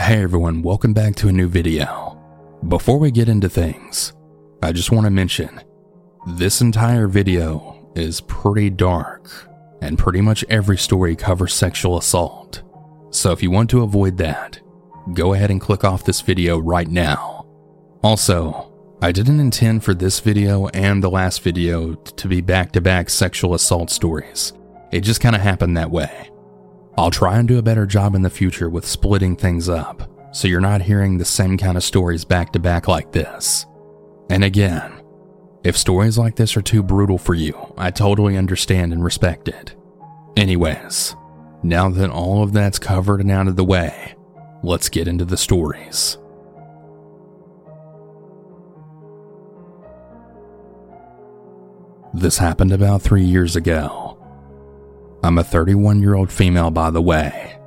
Hey everyone, welcome back to a new video. Before we get into things, I just want to mention this entire video is pretty dark, and pretty much every story covers sexual assault. So if you want to avoid that, go ahead and click off this video right now. Also, I didn't intend for this video and the last video to be back to back sexual assault stories. It just kind of happened that way. I'll try and do a better job in the future with splitting things up, so you're not hearing the same kind of stories back to back like this. And again, if stories like this are too brutal for you, I totally understand and respect it. Anyways, now that all of that's covered and out of the way, let's get into the stories. This happened about three years ago. I'm a 31 year old female, by the way.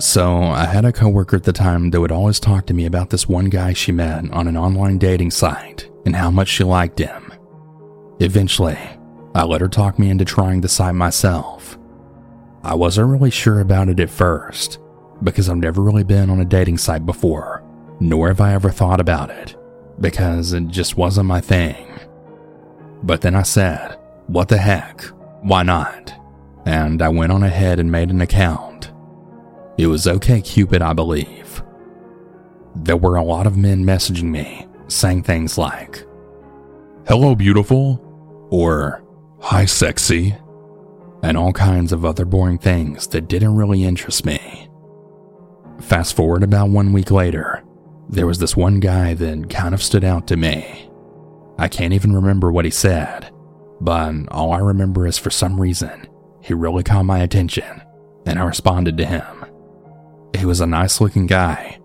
So, I had a coworker at the time that would always talk to me about this one guy she met on an online dating site and how much she liked him. Eventually, I let her talk me into trying the site myself. I wasn't really sure about it at first because I've never really been on a dating site before, nor have I ever thought about it because it just wasn't my thing. But then I said, What the heck? Why not? And I went on ahead and made an account. It was OK Cupid, I believe. There were a lot of men messaging me, saying things like, Hello, beautiful, or Hi, sexy, and all kinds of other boring things that didn't really interest me. Fast forward about one week later, there was this one guy that kind of stood out to me. I can't even remember what he said, but all I remember is for some reason, he really caught my attention, and I responded to him. He was a nice looking guy,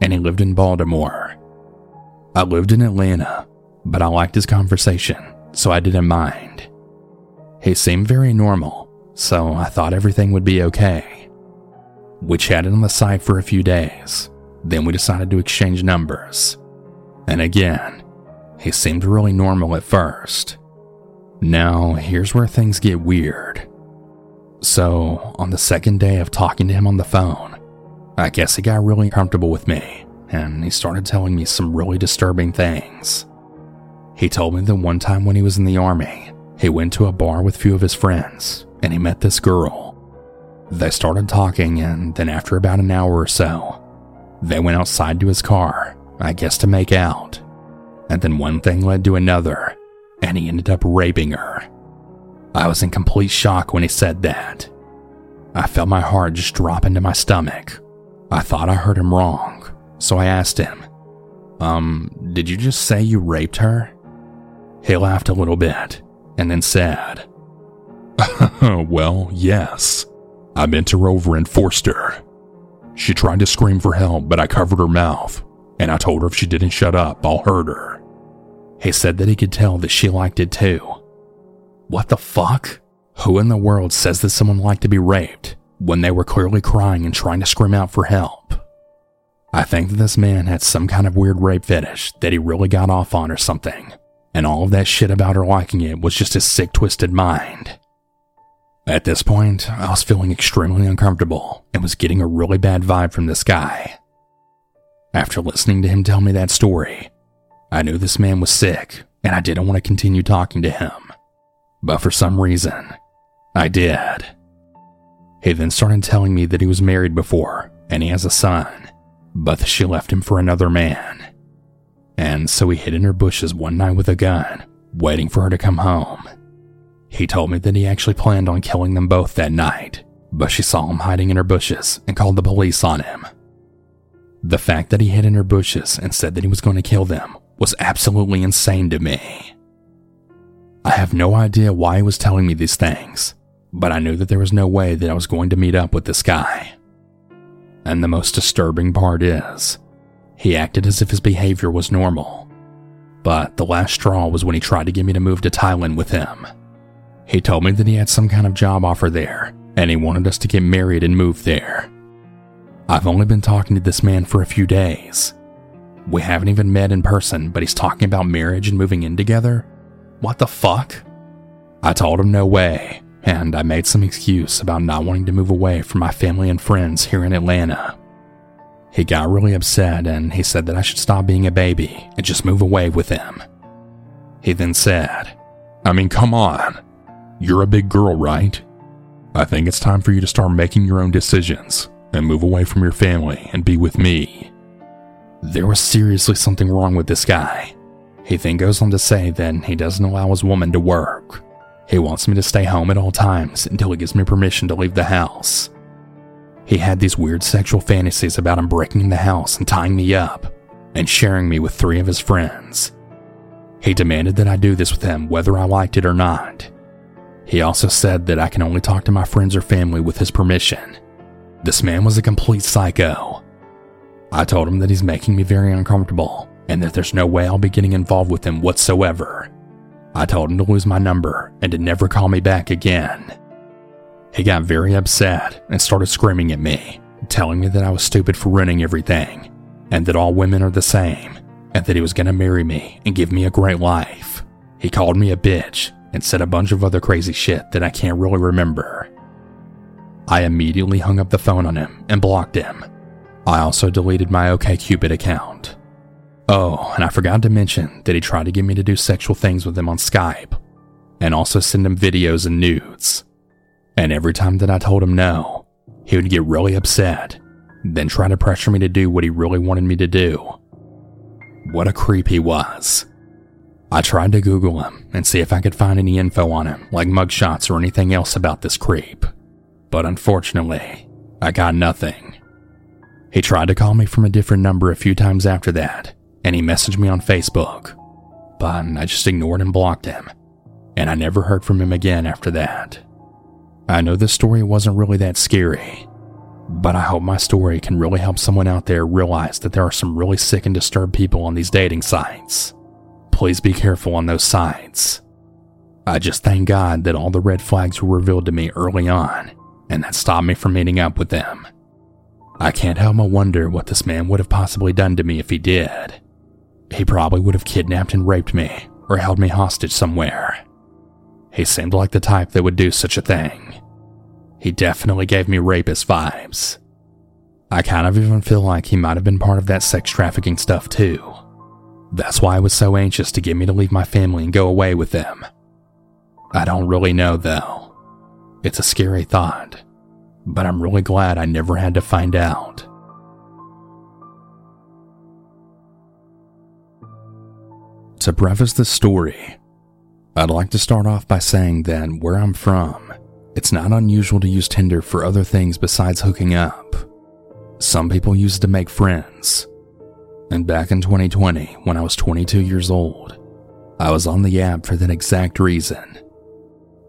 and he lived in Baltimore. I lived in Atlanta, but I liked his conversation, so I didn't mind. He seemed very normal, so I thought everything would be okay. We chatted on the site for a few days, then we decided to exchange numbers. And again, he seemed really normal at first. Now, here's where things get weird. So, on the second day of talking to him on the phone, I guess he got really comfortable with me and he started telling me some really disturbing things. He told me that one time when he was in the army, he went to a bar with a few of his friends and he met this girl. They started talking, and then after about an hour or so, they went outside to his car, I guess to make out. And then one thing led to another, and he ended up raping her. I was in complete shock when he said that. I felt my heart just drop into my stomach. I thought I heard him wrong, so I asked him, Um, did you just say you raped her? He laughed a little bit and then said, Well, yes. I bent her over and forced her. She tried to scream for help, but I covered her mouth, and I told her if she didn't shut up, I'll hurt her. He said that he could tell that she liked it too, what the fuck? Who in the world says that someone liked to be raped when they were clearly crying and trying to scream out for help? I think that this man had some kind of weird rape fetish that he really got off on or something, and all of that shit about her liking it was just his sick, twisted mind. At this point, I was feeling extremely uncomfortable and was getting a really bad vibe from this guy. After listening to him tell me that story, I knew this man was sick and I didn't want to continue talking to him. But for some reason, I did. He then started telling me that he was married before and he has a son, but she left him for another man. And so he hid in her bushes one night with a gun, waiting for her to come home. He told me that he actually planned on killing them both that night, but she saw him hiding in her bushes and called the police on him. The fact that he hid in her bushes and said that he was going to kill them was absolutely insane to me. I have no idea why he was telling me these things, but I knew that there was no way that I was going to meet up with this guy. And the most disturbing part is, he acted as if his behavior was normal. But the last straw was when he tried to get me to move to Thailand with him. He told me that he had some kind of job offer there, and he wanted us to get married and move there. I've only been talking to this man for a few days. We haven't even met in person, but he's talking about marriage and moving in together. What the fuck? I told him no way, and I made some excuse about not wanting to move away from my family and friends here in Atlanta. He got really upset and he said that I should stop being a baby and just move away with him. He then said, I mean, come on. You're a big girl, right? I think it's time for you to start making your own decisions and move away from your family and be with me. There was seriously something wrong with this guy. He then goes on to say that he doesn't allow his woman to work. He wants me to stay home at all times until he gives me permission to leave the house. He had these weird sexual fantasies about him breaking the house and tying me up and sharing me with three of his friends. He demanded that I do this with him whether I liked it or not. He also said that I can only talk to my friends or family with his permission. This man was a complete psycho. I told him that he's making me very uncomfortable and that there's no way I'll be getting involved with him whatsoever. I told him to lose my number and to never call me back again. He got very upset and started screaming at me, telling me that I was stupid for ruining everything, and that all women are the same, and that he was gonna marry me and give me a great life. He called me a bitch and said a bunch of other crazy shit that I can't really remember. I immediately hung up the phone on him and blocked him. I also deleted my OKCupid account. Oh, and I forgot to mention that he tried to get me to do sexual things with him on Skype, and also send him videos and nudes. And every time that I told him no, he would get really upset, then try to pressure me to do what he really wanted me to do. What a creep he was. I tried to Google him and see if I could find any info on him, like mugshots or anything else about this creep. But unfortunately, I got nothing. He tried to call me from a different number a few times after that, and he messaged me on Facebook. But I just ignored and blocked him, and I never heard from him again after that. I know this story wasn't really that scary, but I hope my story can really help someone out there realize that there are some really sick and disturbed people on these dating sites. Please be careful on those sites. I just thank God that all the red flags were revealed to me early on, and that stopped me from meeting up with them. I can't help but wonder what this man would have possibly done to me if he did. He probably would have kidnapped and raped me, or held me hostage somewhere. He seemed like the type that would do such a thing. He definitely gave me rapist vibes. I kind of even feel like he might have been part of that sex trafficking stuff too. That's why I was so anxious to get me to leave my family and go away with them. I don't really know though. It's a scary thought, but I'm really glad I never had to find out. To preface this story, I'd like to start off by saying that where I'm from, it's not unusual to use Tinder for other things besides hooking up. Some people use it to make friends, and back in 2020, when I was 22 years old, I was on the app for that exact reason.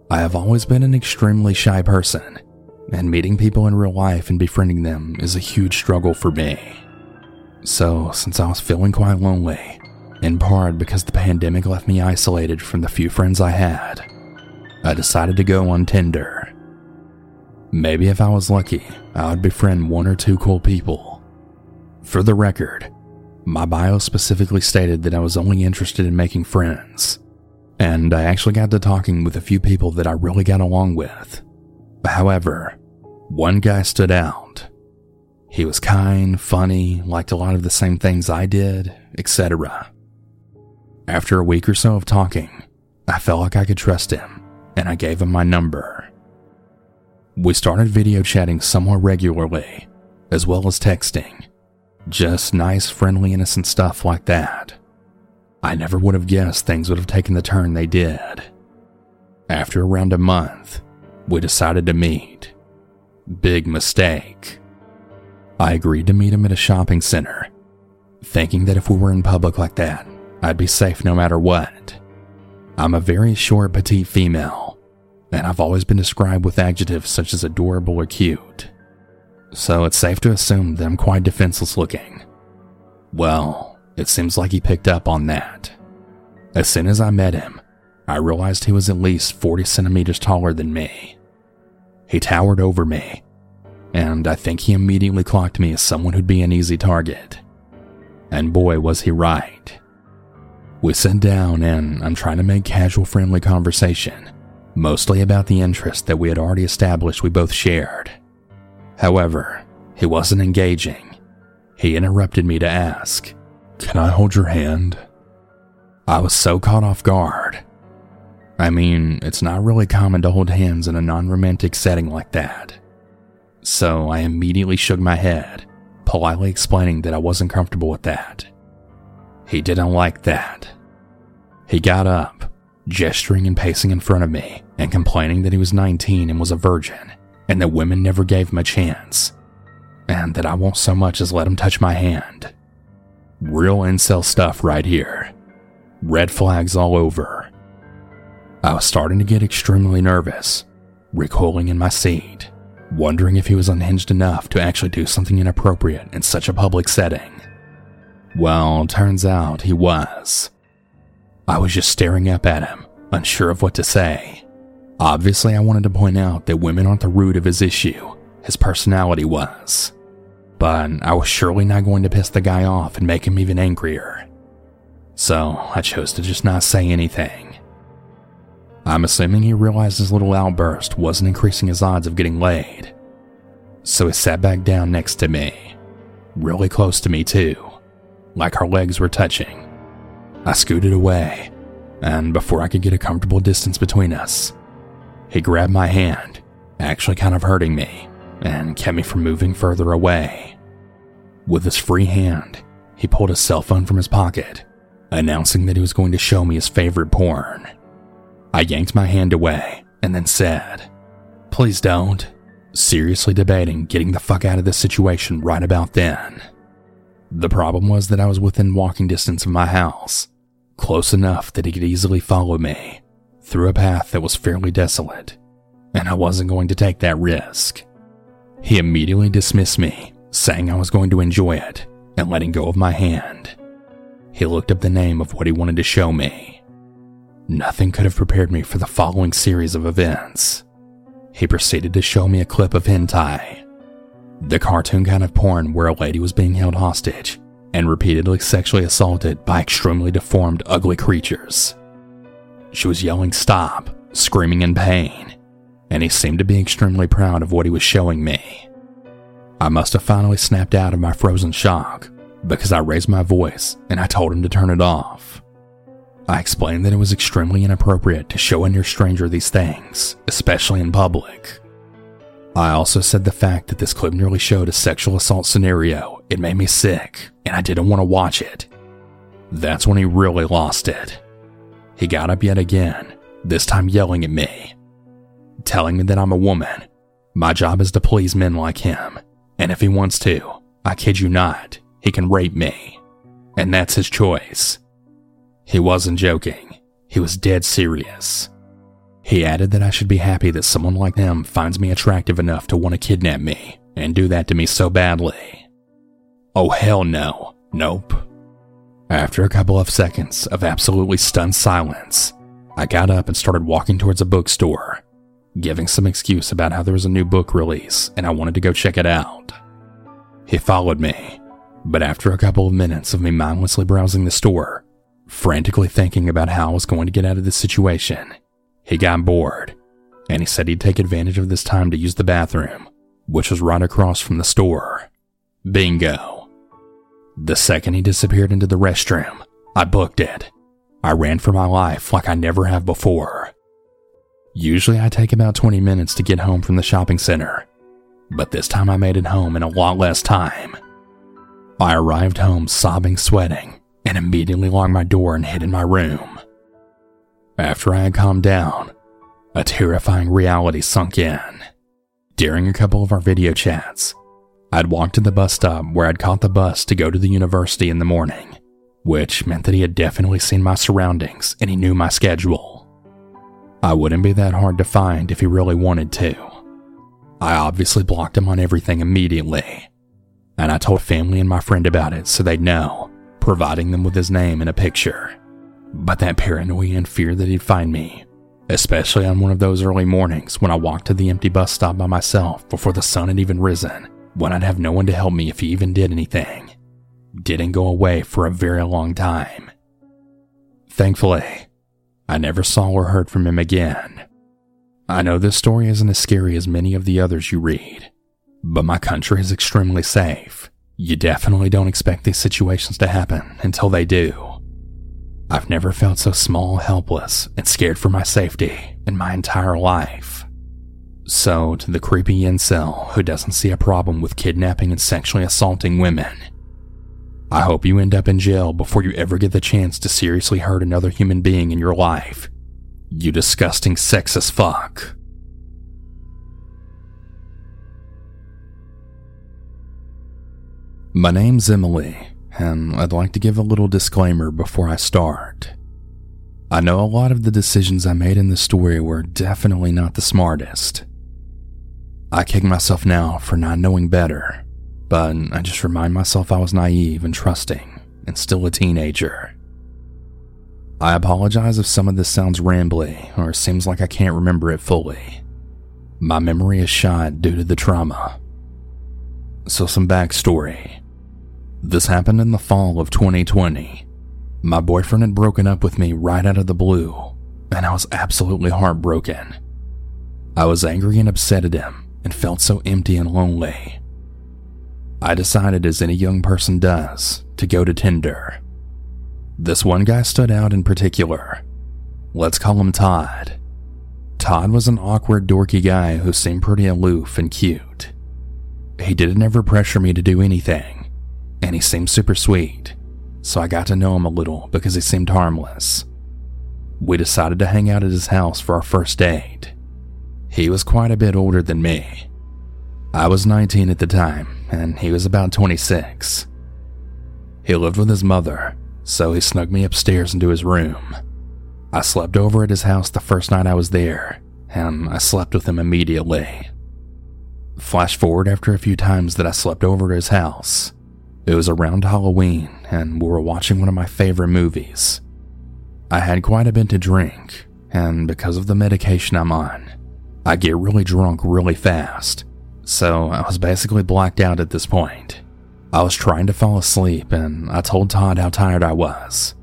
I have always been an extremely shy person, and meeting people in real life and befriending them is a huge struggle for me. So, since I was feeling quite lonely, in part because the pandemic left me isolated from the few friends I had, I decided to go on Tinder. Maybe if I was lucky, I would befriend one or two cool people. For the record, my bio specifically stated that I was only interested in making friends, and I actually got to talking with a few people that I really got along with. However, one guy stood out. He was kind, funny, liked a lot of the same things I did, etc. After a week or so of talking, I felt like I could trust him, and I gave him my number. We started video chatting somewhat regularly, as well as texting, just nice, friendly, innocent stuff like that. I never would have guessed things would have taken the turn they did. After around a month, we decided to meet. Big mistake. I agreed to meet him at a shopping center, thinking that if we were in public like that, I'd be safe no matter what. I'm a very short, petite female, and I've always been described with adjectives such as adorable or cute so it's safe to assume that I'm quite defenseless looking. Well, it seems like he picked up on that. As soon as I met him, I realized he was at least 40 centimeters taller than me. He towered over me, and I think he immediately clocked me as someone who'd be an easy target. And boy, was he right. We sat down, and I'm trying to make casual, friendly conversation, mostly about the interest that we had already established we both shared. However, he wasn't engaging. he interrupted me to ask, Can I hold your hand? I was so caught off guard. I mean, it's not really common to hold hands in a non romantic setting like that. So I immediately shook my head, politely explaining that I wasn't comfortable with that. He didn't like that. He got up, gesturing and pacing in front of me, and complaining that he was 19 and was a virgin, and that women never gave him a chance, and that I won't so much as let him touch my hand. Real incel stuff right here. Red flags all over. I was starting to get extremely nervous, recoiling in my seat, wondering if he was unhinged enough to actually do something inappropriate in such a public setting. Well, turns out he was. I was just staring up at him, unsure of what to say. Obviously, I wanted to point out that women aren't the root of his issue, his personality was. But I was surely not going to piss the guy off and make him even angrier. So I chose to just not say anything. I'm assuming he realized his little outburst wasn't increasing his odds of getting laid. So he sat back down next to me, really close to me too, like our legs were touching. I scooted away, and before I could get a comfortable distance between us, he grabbed my hand, actually kind of hurting me, and kept me from moving further away. With his free hand, he pulled his cell phone from his pocket, announcing that he was going to show me his favorite porn. I yanked my hand away and then said, Please don't, seriously debating getting the fuck out of this situation right about then. The problem was that I was within walking distance of my house, close enough that he could easily follow me through a path that was fairly desolate, and I wasn't going to take that risk. He immediately dismissed me, saying I was going to enjoy it and letting go of my hand. He looked up the name of what he wanted to show me. Nothing could have prepared me for the following series of events. He proceeded to show me a clip of hentai, the cartoon kind of porn where a lady was being held hostage and repeatedly sexually assaulted by extremely deformed, ugly creatures. She was yelling stop, screaming in pain, and he seemed to be extremely proud of what he was showing me. I must have finally snapped out of my frozen shock because I raised my voice and I told him to turn it off. I explained that it was extremely inappropriate to show a near stranger these things, especially in public. I also said the fact that this clip nearly showed a sexual assault scenario, it made me sick, and I didn't want to watch it. That's when he really lost it. He got up yet again, this time yelling at me, telling me that I'm a woman. My job is to please men like him, and if he wants to, I kid you not, he can rape me. And that's his choice. He wasn't joking, he was dead serious. He added that I should be happy that someone like him finds me attractive enough to want to kidnap me and do that to me so badly. Oh, hell no. Nope. After a couple of seconds of absolutely stunned silence, I got up and started walking towards a bookstore, giving some excuse about how there was a new book release and I wanted to go check it out. He followed me, but after a couple of minutes of me mindlessly browsing the store, frantically thinking about how I was going to get out of this situation, he got bored, and he said he'd take advantage of this time to use the bathroom, which was right across from the store. Bingo. The second he disappeared into the restroom, I booked it. I ran for my life like I never have before. Usually I take about 20 minutes to get home from the shopping center, but this time I made it home in a lot less time. I arrived home sobbing, sweating, and immediately locked my door and hid in my room. After I had calmed down, a terrifying reality sunk in. During a couple of our video chats, I'd walked to the bus stop where I'd caught the bus to go to the university in the morning, which meant that he had definitely seen my surroundings and he knew my schedule. I wouldn't be that hard to find if he really wanted to. I obviously blocked him on everything immediately, and I told family and my friend about it so they'd know, providing them with his name and a picture. But that paranoia and fear that he'd find me, especially on one of those early mornings when I walked to the empty bus stop by myself before the sun had even risen, when I'd have no one to help me if he even did anything, didn't go away for a very long time. Thankfully, I never saw or heard from him again. I know this story isn't as scary as many of the others you read, but my country is extremely safe, You definitely don't expect these situations to happen until they do. I've never felt so small, helpless, and scared for my safety in my entire life. So, to the creepy incel who doesn't see a problem with kidnapping and sexually assaulting women, I hope you end up in jail before you ever get the chance to seriously hurt another human being in your life. You disgusting sexist fuck. My name's Emily, and I'd like to give a little disclaimer before I start. I know a lot of the decisions I made in this story were definitely not the smartest. I kick myself now for not knowing better, but I just remind myself I was naive and trusting and still a teenager. I apologize if some of this sounds rambly or seems like I can't remember it fully. My memory is shot due to the trauma. So, some backstory. This happened in the fall of 2020. My boyfriend had broken up with me right out of the blue, and I was absolutely heartbroken. I was angry and upset at him and felt so empty and lonely. I decided, as any young person does, to go to Tinder. This one guy stood out in particular. Let's call him Todd. Todd was an awkward, dorky guy who seemed pretty aloof and cute. He didn't ever pressure me to do anything, and he seemed super sweet, so I got to know him a little because he seemed harmless. We decided to hang out at his house for our first date. He was quite a bit older than me. I was 19 at the time, and he was about 26. He lived with his mother, so he snugged me upstairs into his room. I slept over at his house the first night I was there, and I slept with him immediately. Flash forward after a few times that I slept over at his house. It was around Halloween, and we were watching one of my favorite movies. I had quite a bit to drink, and because of the medication I'm on, I get really drunk really fast, so I was basically blacked out at this point. I was trying to fall asleep, and I told Todd how tired I was,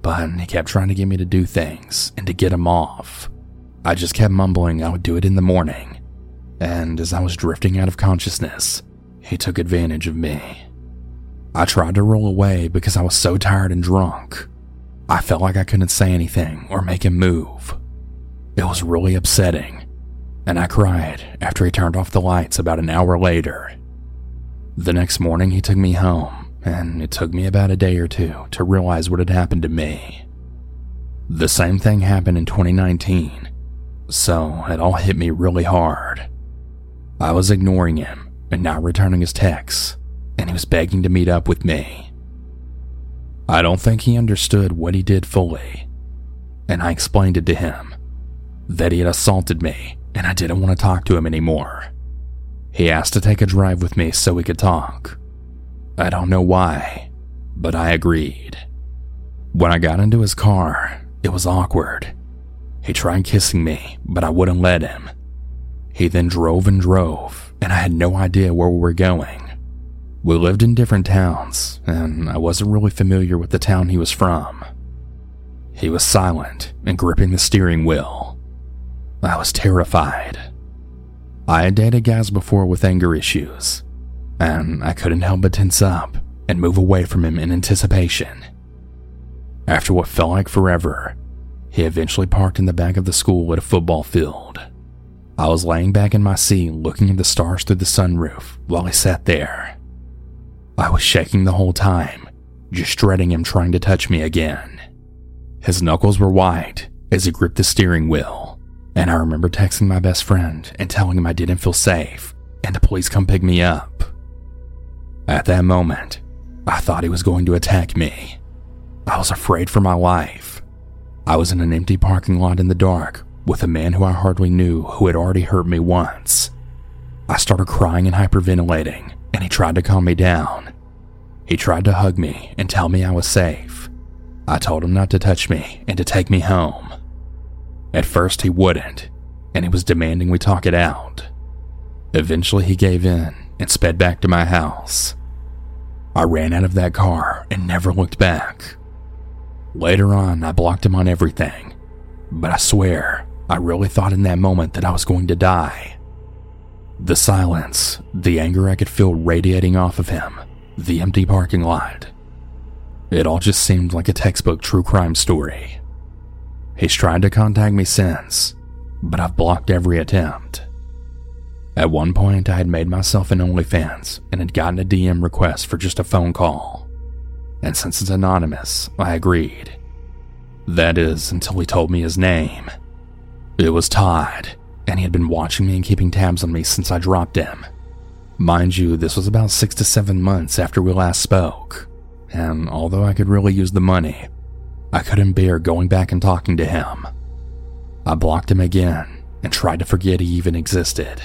but he kept trying to get me to do things and to get him off. I just kept mumbling I would do it in the morning, and as I was drifting out of consciousness, he took advantage of me. I tried to roll away because I was so tired and drunk. I felt like I couldn't say anything or make him move. It was really upsetting, and I cried after he turned off the lights about an hour later. The next morning, he took me home, and it took me about a day or two to realize what had happened to me. The same thing happened in 2019, so it all hit me really hard. I was ignoring him and not returning his texts and he was begging to meet up with me. I don't think he understood what he did fully, and I explained it to him that he had assaulted me and I didn't want to talk to him anymore. He asked to take a drive with me so we could talk. I don't know why, but I agreed. When I got into his car, it was awkward. He tried kissing me, but I wouldn't let him. He then drove and drove, and I had no idea where we were going. We lived in different towns, and I wasn't really familiar with the town he was from. He was silent and gripping the steering wheel. I was terrified. I had dated guys before with anger issues, and I couldn't help but tense up and move away from him in anticipation. After what felt like forever, he eventually parked in the back of the school at a football field. I was laying back in my seat looking at the stars through the sunroof while he sat there. I was shaking the whole time, just dreading him trying to touch me again. His knuckles were white as he gripped the steering wheel, and I remember texting my best friend and telling him I didn't feel safe and to please come pick me up. At that moment, I thought he was going to attack me. I was afraid for my life. I was in an empty parking lot in the dark with a man who I hardly knew who had already hurt me once. I started crying and hyperventilating and he tried to calm me down. He tried to hug me and tell me I was safe. I told him not to touch me and to take me home. At first, he wouldn't, and he was demanding we talk it out. Eventually, he gave in and sped back to my house. I ran out of that car and never looked back. Later on, I blocked him on everything, but I swear, I really thought in that moment that I was going to die. The silence, the anger I could feel radiating off of him, the empty parking lot. It all just seemed like a textbook true crime story. He's tried to contact me since, but I've blocked every attempt. At one point, I had made myself an OnlyFans and had gotten a DM request for just a phone call. And since it's anonymous, I agreed. That is, until he told me his name. It was Todd, and he had been watching me and keeping tabs on me since I dropped him. Mind you, this was about six to seven months after we last spoke, and although I could really use the money, I couldn't bear going back and talking to him. I blocked him again and tried to forget he even existed.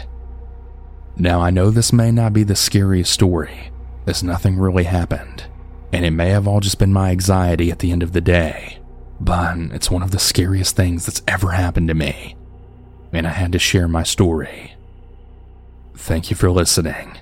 Now, I know this may not be the scariest story, as nothing really happened, and it may have all just been my anxiety at the end of the day, but it's one of the scariest things that's ever happened to me, and I had to share my story. Thank you for listening.